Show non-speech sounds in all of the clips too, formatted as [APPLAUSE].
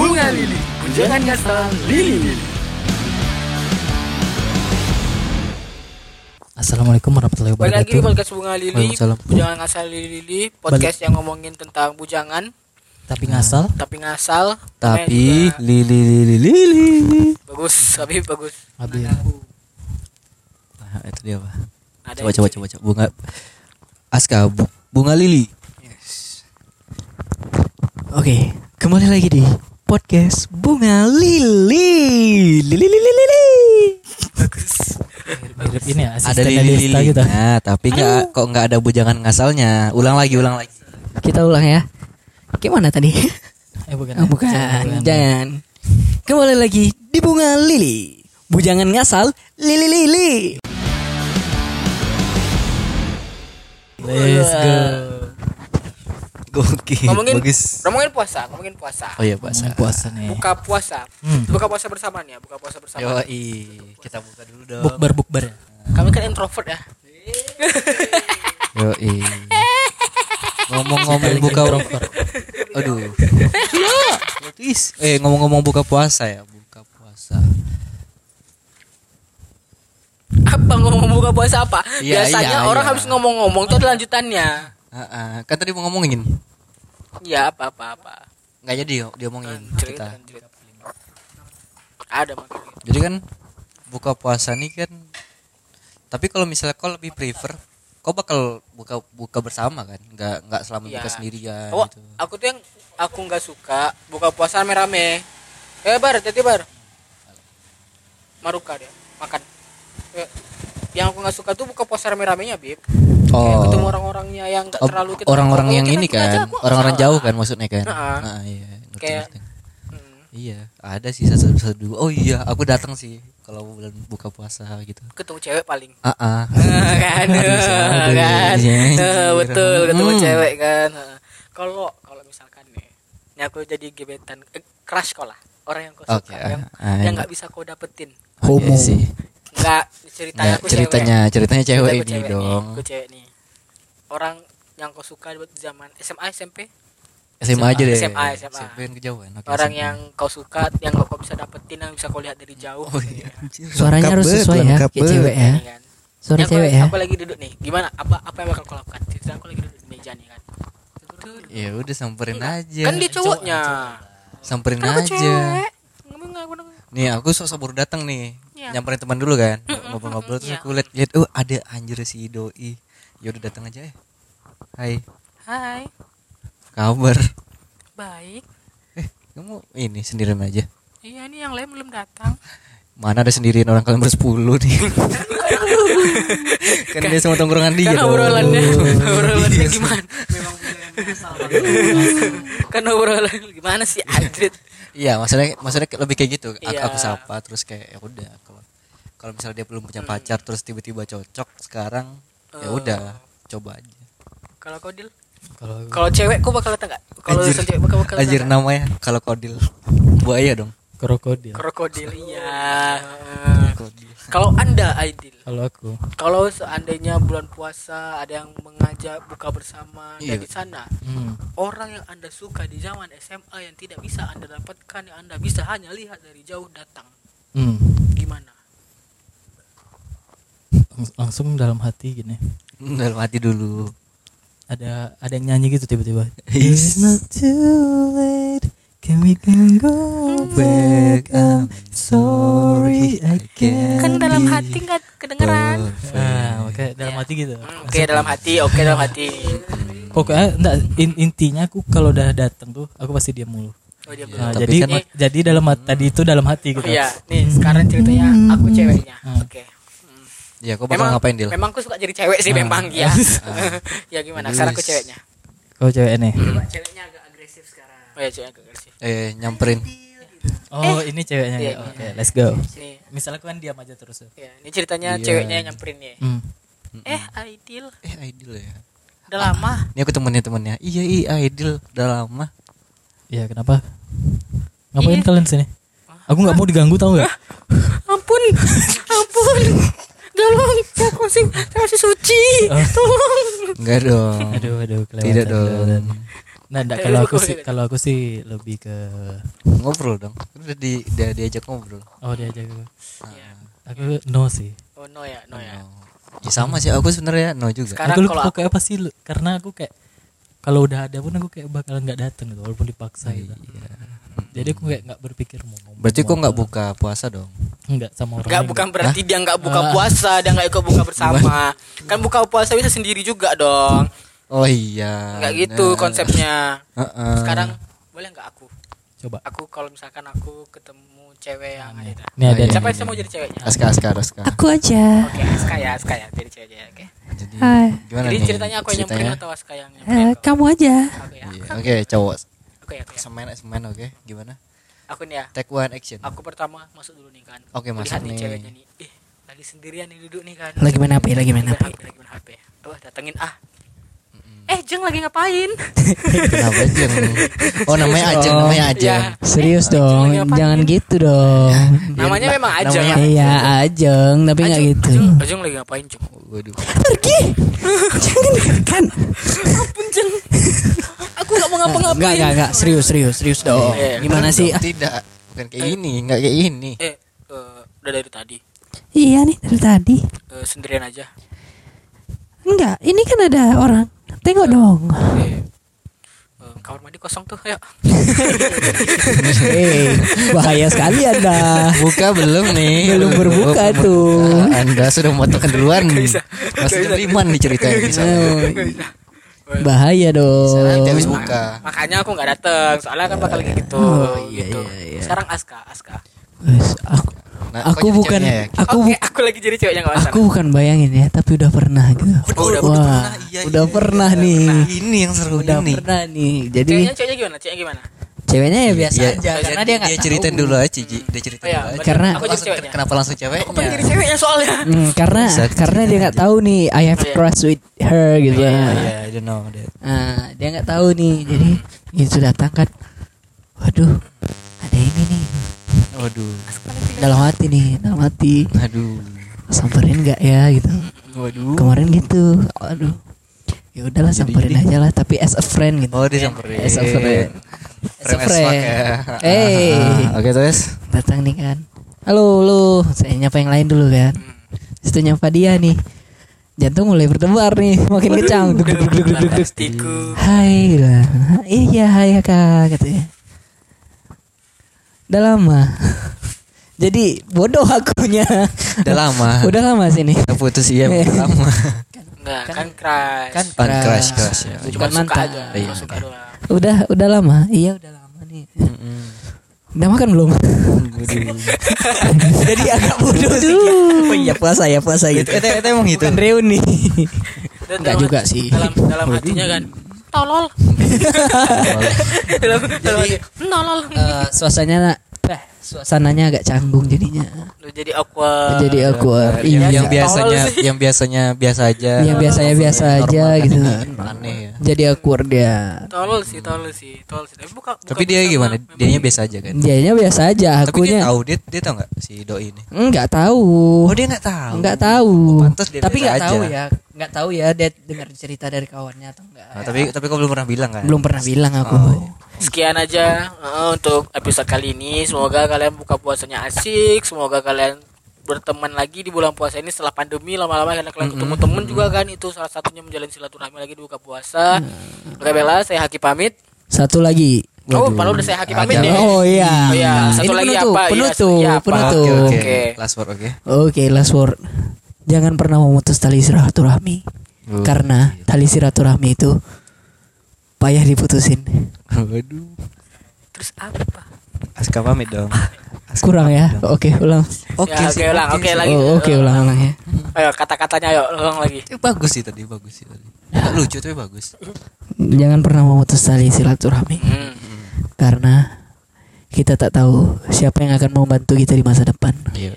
Bunga Lili, bujangan ngasal Lili. Assalamualaikum warahmatullahi Balik lagi di wabarakatuh. podcast Bunga Lili Waalaikumsalam. Bujangan ngasal Lili Podcast yang ngomongin tentang bujangan Tapi ngasal. Tapi ngasal Tapi juga lili lili lili. Bagus Tapi bagus Habis. Nah, itu dia pak. Ada Coba coba coba coba. Bunga Aska bu- bunga lili. Oke, kembali lagi di podcast bunga lili. Lili lili lili. Mirip ini ya Ada lili lili. gitu. Nah, tapi nggak kok nggak ada bujangan ngasalnya. Ulang lagi, ulang lagi. Kita ulang ya. Gimana tadi? Eh bukan. Oh, ya? bukan, Bukan. jangan. Kembali lagi di bunga lili. Bujangan ngasal, lili lili. Let's go. Gokil. Ngomongin Bagus. Ngomongin puasa Ngomongin puasa Oh iya puasa. Ngomongin puasa nih. Buka puasa Hmm. Buka puasa bersama nih ya Buka puasa bersama Yo kita buka dulu dong. Bukber bukber ya. Kami kan introvert ya Yo Ngomong-ngomong buka Aduh. Please. Eh ngomong-ngomong buka puasa ya, buka puasa. Apa ngomong buka puasa apa Iya, Biasanya iya, orang iya. habis ngomong-ngomong Itu ada lanjutannya Heeh, kan tadi mau ngomongin. Iya apa-apa-apa Nggak jadi yo, diomongin Cerita kita. cerita. Ada makanya Jadi kan buka puasa nih kan tapi kalau misalnya kau lebih prefer kau bakal buka buka bersama kan nggak nggak selama Iya. buka sendirian Oh, gitu aku tuh yang aku nggak suka buka puasa rame-rame. Eh bar, tadi bar. Maruka dia makan. Eh, yang aku nggak suka tuh buka puasa rame-ramenya, Bib. Kayak oh ketemu orang-orangnya yang Oh, terlalu kita orang-orang yang ini kan orang-orang jauh kan maksudnya kan Heeh. nah, iya ngerti, Kayak- ngerti. Hmm. iya ada sih satu satu oh iya aku datang sih kalau bulan buka puasa gitu Ketemu cewek paling. ah ah [LAUGHS] kan, kan. iya, betul ketemu Hmm. cewek kan. Kalau kalau misalkan nih, ini aku jadi gebetan eh, crush kau lah. Orang yang kau suka Oke, yang ah, yang ah. nggak bisa kau dapetin. Oke Homo. sih Nggak ceritanya Nggak, aku ceritanya ceritanya cewek. cewek Aku ini cewek nih, dong aku cewek nih. Orang yang kau suka buat zaman SMA SMP, SMA aja deh SMA, SMA. SMP yang kejauhan Oke, orang SMA. yang kau suka, yang kau bisa dapetin, yang bisa kau lihat dari jauh. oh iya Suaranya harus sesuai ya, kayak cewek ya. Ini kan. Suara aku, cewek ya. Aku lagi duduk nih. Gimana? Apa apa yang bakal kau lakukan? Cerita aku lagi duduk di meja nih kan. ya udah samperin aja Kan dia cowoknya. samperin Kan aku aja cewek. Ngomong aku ngomong. Nih aku sok baru datang nih Iya. nyamperin teman dulu kan ngobrol-ngobrol terus Iya. aku lihat lihat oh ada anjir si doi ya udah datang aja ya hai Hai. kabar Baik. eh kamu ini sendirian aja Iya nih yang lain belum datang. [LAUGHS] mana ada sendirian orang kalian bersepuluh nih [LAUGHS] kan dia sama tongkrongan dia Kan obrolannya, [LAUGHS] obrolannya gimana? kan obrolan gimana sih Adrit? Iya maksudnya maksudnya lebih kayak gitu aku, Iya. aku sapa terus kayak ya udah kalau kalau misalnya dia belum punya pacar terus tiba-tiba cocok sekarang ya Oh. udah coba aja Kalau deal? Kalau Kalau cewek kau bakal datang nggak? Kalau cewek bakal bakal Anjir namanya kalau kodil buaya dong krokodil. Krokodil iya. Kalau anda Aidil, Kalau aku kalau seandainya bulan puasa ada yang mengajak buka bersama Iya. dari sana, hmm. orang yang anda suka di zaman SMA yang tidak bisa anda dapatkan, yang anda bisa hanya lihat dari jauh datang, Hmm. gimana? Langs- langsung dalam hati gini. dalam hati dulu Ada ada yang nyanyi gitu tiba-tiba. Yes. It's not too late. Can we can go back? I'm sorry I can't. Kan dalam be hati nggak kedengeran. Ah, oke dalam hati gitu. Hmm, Oke dalam hati, oke dalam hati. Pokoknya enggak, in- intinya aku kalau udah datang tuh aku pasti diam mulu. Oh, dia Nah. Tapi jadi kan- jadi dalam hati tadi itu dalam hati gitu. Iya, nih sekarang ceritanya aku ceweknya. Hmm. Oke. ya kau bakal ngapain Dil Memang aku suka jadi cewek sih Ah. memang ya. [LAUGHS] ya gimana? Sekarang aku ceweknya. Kau cewek nih. Coba ceweknya agak agresif sekarang. Oh ya cewek agak agresif. eh nyamperin Oh, ini ceweknya. Iya, ya. Oke, iya. let's go. Nih, Misalnya aku kan diam aja terus. ya. ya, ini ceritanya Iya. ceweknya yang nyamperin nih. Hmm. Eh, Aidil, eh Aidil ya udah lama. ini aku temennya temennya iya iya Aidil udah lama Iya, kenapa? Ngapain Iya. kalian sini? Aku nggak mau diganggu tau nggak? Ampun, ampun. Tolong, saya masih, saya masih suci. Oh. Tolong. enggak dong Aduh, aduh, kelewatan. tidak kelewatan. Nah, enggak, kalau aku sih kalau aku sih lebih ke Ngobrol dong. Udah di dia diajak ngobrol. oh dia aja aku. Iya. Aku no sih. Oh no ya, no ya. Ya sama sih aku sebenarnya no juga. Sekarang aku kalau lupa kayak apa sih lu- karena aku kayak kalau udah ada pun aku kayak bakalan nggak datang gitu walaupun dipaksa gitu. Jadi aku kayak nggak berpikir mau ngomong. Berarti kok nggak buka puasa dong? Enggak sama orang. Enggak bukan nggak. berarti dia enggak buka Ah. puasa, dia enggak ikut buka [LAUGHS] bersama. Kan buka puasa bisa sendiri juga dong. Oh iya. Enggak gitu nah. konsepnya. Heeh. Sekarang boleh enggak aku? Coba. Aku kalau misalkan aku ketemu cewek yang ada. Ini ada iya. Siapa yang mau jadi ceweknya? Aska Aska Aska. Aku aja. Oke, Aska ya, Aska ya, jadi ceweknya. Oke. Jadi Hai. gimana Jadi nih? ceritanya aku yang nyamperin atau Aska yang Eh, nyamperin? kau? kamu aja. Aku ya. Iya. Oke, cowok. Oke, oke. ya. Semen semen oke. Gimana? Aku nih ya. Take one action. Aku pertama masuk dulu nih kan. Oke, Aku masuk lihat nih ceweknya nih. Ih, lagi sendirian nih duduk nih kan. Lagi main HP, lagi main HP. Lagi main HP. Oh, datengin ah. Eh, Jeng lagi ngapain? [LAUGHS] Kenapa Ajeng? Oh, namanya Ajeng, namanya Ajeng. Iya. Serius Eh, dong, jangan gitu dong. Namanya memang Ajeng. namanya- Iya, ajeng, tapi nggak gitu. Ajeng, Ajeng lagi ngapain, Jeng? Waduh. Pergi. Jangan dekat. Ampun, Jeng. Aku gak mau ngapa-ngapain. Enggak, enggak, enggak, serius, serius, serius dong. Iya. Gimana sih? Ah, Tidak, bukan kayak ini, enggak kayak ini. Eh, eh, udah dari tadi. Iya nih dari tadi. Eh, sendirian aja. Enggak, ini kan ada orang. Tengok dong. Eh, eh, kamar mandi kosong tuh, ayo. Eh, bahaya sekali Anda. Buka belum nih? Belum berbuka Belum tuh. berbuka. Anda sudah memotongkan duluan. Masih beriman nih ceritanya bisa. Bahaya dong. Habis buka. Makanya aku nggak dateng, soalnya kan bakal kayak gitu. Oh, iya, gitu. iya, iya. Sekarang Aska, Aska. Aku Nah, aku bukan ya? aku Oke, bu- aku lagi jadi ceweknya masalah. aku bukan bayangin ya, tapi udah pernah gitu. Oh, udah- udah Wah, pernah, iya, udah iya, pernah iya, nih. pernah. Ini yang seru Udah ini. pernah nih. Jadi Ceweknya ceweknya gimana? Ceweknya gimana? ceweknya ya biasa Iya, aja karena dia nggak dia ceritain tahu. dulu aja, Cici. Dia ceritain Oh, iya, dulu aja. Karena- aku Langsung- ceweknya. kenapa langsung Aku pengen jadi ceweknya soalnya. Hmm, karena Bisa karena dia nggak tahu nih I have Iya. crush with her gitu. Iya, iya, I don't know that. Nah, dia nggak tahu nih. Jadi gitu datang kan. Waduh, ada ini. Waduh. Dalam hati nih, dalam hati. Aduh. Samperin nggak ya gitu. Waduh. Kemarin gitu. Aduh. Ya udahlah samperin aja lah, tapi as a friend gitu. Oh, disamperin. As a friend. As a Friend as fuck friend. Eh. Ah, Oke, terus. Datang nih kan. Halo, lu. Saya nyapa yang lain dulu kan. Itu nyapa dia nih. Jantung mulai berdebar nih, makin kencang. Duk, duk, duk, duk, duk, duk. Fantastiku. Hai, gitu. Iya, hai kak, katanya. Udah lama. [LAUGHS] Jadi bodoh akunya. Udah lama. [LAUGHS] Udah lama sini. Kita putus iya, [LAUGHS] udah lama. Enggak, kan crush. Kan Kan crush, crush ya. cuma bukan suka mantan. aja, Iya. suka doang. Udah, udah lama. Iya, udah lama nih. Mm-mm. Udah makan belum? Jadi agak bodoh sih. Oh iya puasa ya puasa gitu. Itu itu emang gitu. Bukan reuni. Enggak juga sih. Dalam dalam hatinya kan. Tolol. hati. Tolol. Eh, suasananya eh, suasananya agak canggung jadinya. Jadi awkward. Jadi awkward. Yang, Iya. yang biasanya yang biasanya biasa aja. Yang biasanya biasa Normal aja gitu. Aneh ya. Jadi awkward dia. Tolol sih, tolol sih, tolol sih. Tapi buka, buka Tapi dia bersama, gimana? Dianya biasa aja kan. Dianya biasa aja, Tapi dia akunya tahu dia dia tahu nggak si doi ini? enggak tahu. Oh dia nggak tahu. Enggak tahu. pantas dia Tapi enggak tahu ya. Enggak tahu ya dia dengar cerita dari kawannya atau enggak. Nah, tapi tapi kau belum pernah bilang kan? belum pernah bilang aku. Oh. Sekian aja eh, untuk episode kali ini. Semoga kalian buka puasanya asik. Semoga kalian berteman lagi di bulan puasa ini setelah pandemi lama-lama kalian kalian ketemu temen juga kan itu salah satunya menjalin silaturahmi lagi di buka puasa. Oke Bella, saya Haki pamit. Satu lagi. Oh, padahal udah saya Haki pamit nih. Oh iya. Oh iya, satu Ini lagi penutup, apa? Iya, Penutup, iya, apa? penutup. Oke oke. Oke. Last word oke. Oke, last word. Jangan pernah memutus tali silaturahmi. Oh, Karena tali silaturahmi itu payah diputusin. Waduh. Terus apa? Aska pamit dong. Aska Kurang ya. Oke, ulang. Oke, Ya, sih, oke, ulang, oke, sih. lagi. Oh, oke, ulang ulang ya. Ayo kata-katanya ayo ulang lagi. Eh, bagus sih tadi, bagus sih tadi. Lucu tapi bagus. Jangan pernah memutus tali silaturahmi. Hmm. Karena kita tak tahu siapa yang akan membantu kita di masa depan. Iya.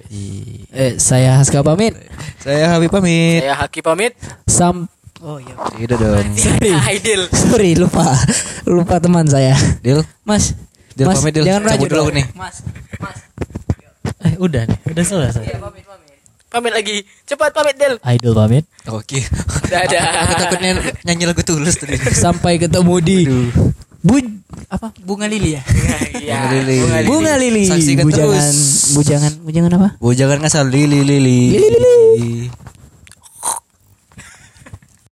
Eh, saya Haska pamit. Saya Habib pamit. Saya Haki pamit. Sam Oh iya. Tidak dong. Sorry. Sorry, lupa. Lupa teman saya. Deal. Mas. Deal Mas, pamit Deal. jangan Cabut dulu nih. Mas. Mas. Eh, udah nih. Udah selesai. Pamit lagi. Cepat pamit Del. Idol pamit. Oke. Dadah. Aku takutnya nyanyi lagu tulus tadi. Sampai ketemu di Bu apa? Bunga lili ya? Iya. Bunga lili. Bunga lili. Saksikan bujangan terus. bujangan bujangan apa? Bujangan ngasal lili lili. Lili, lili.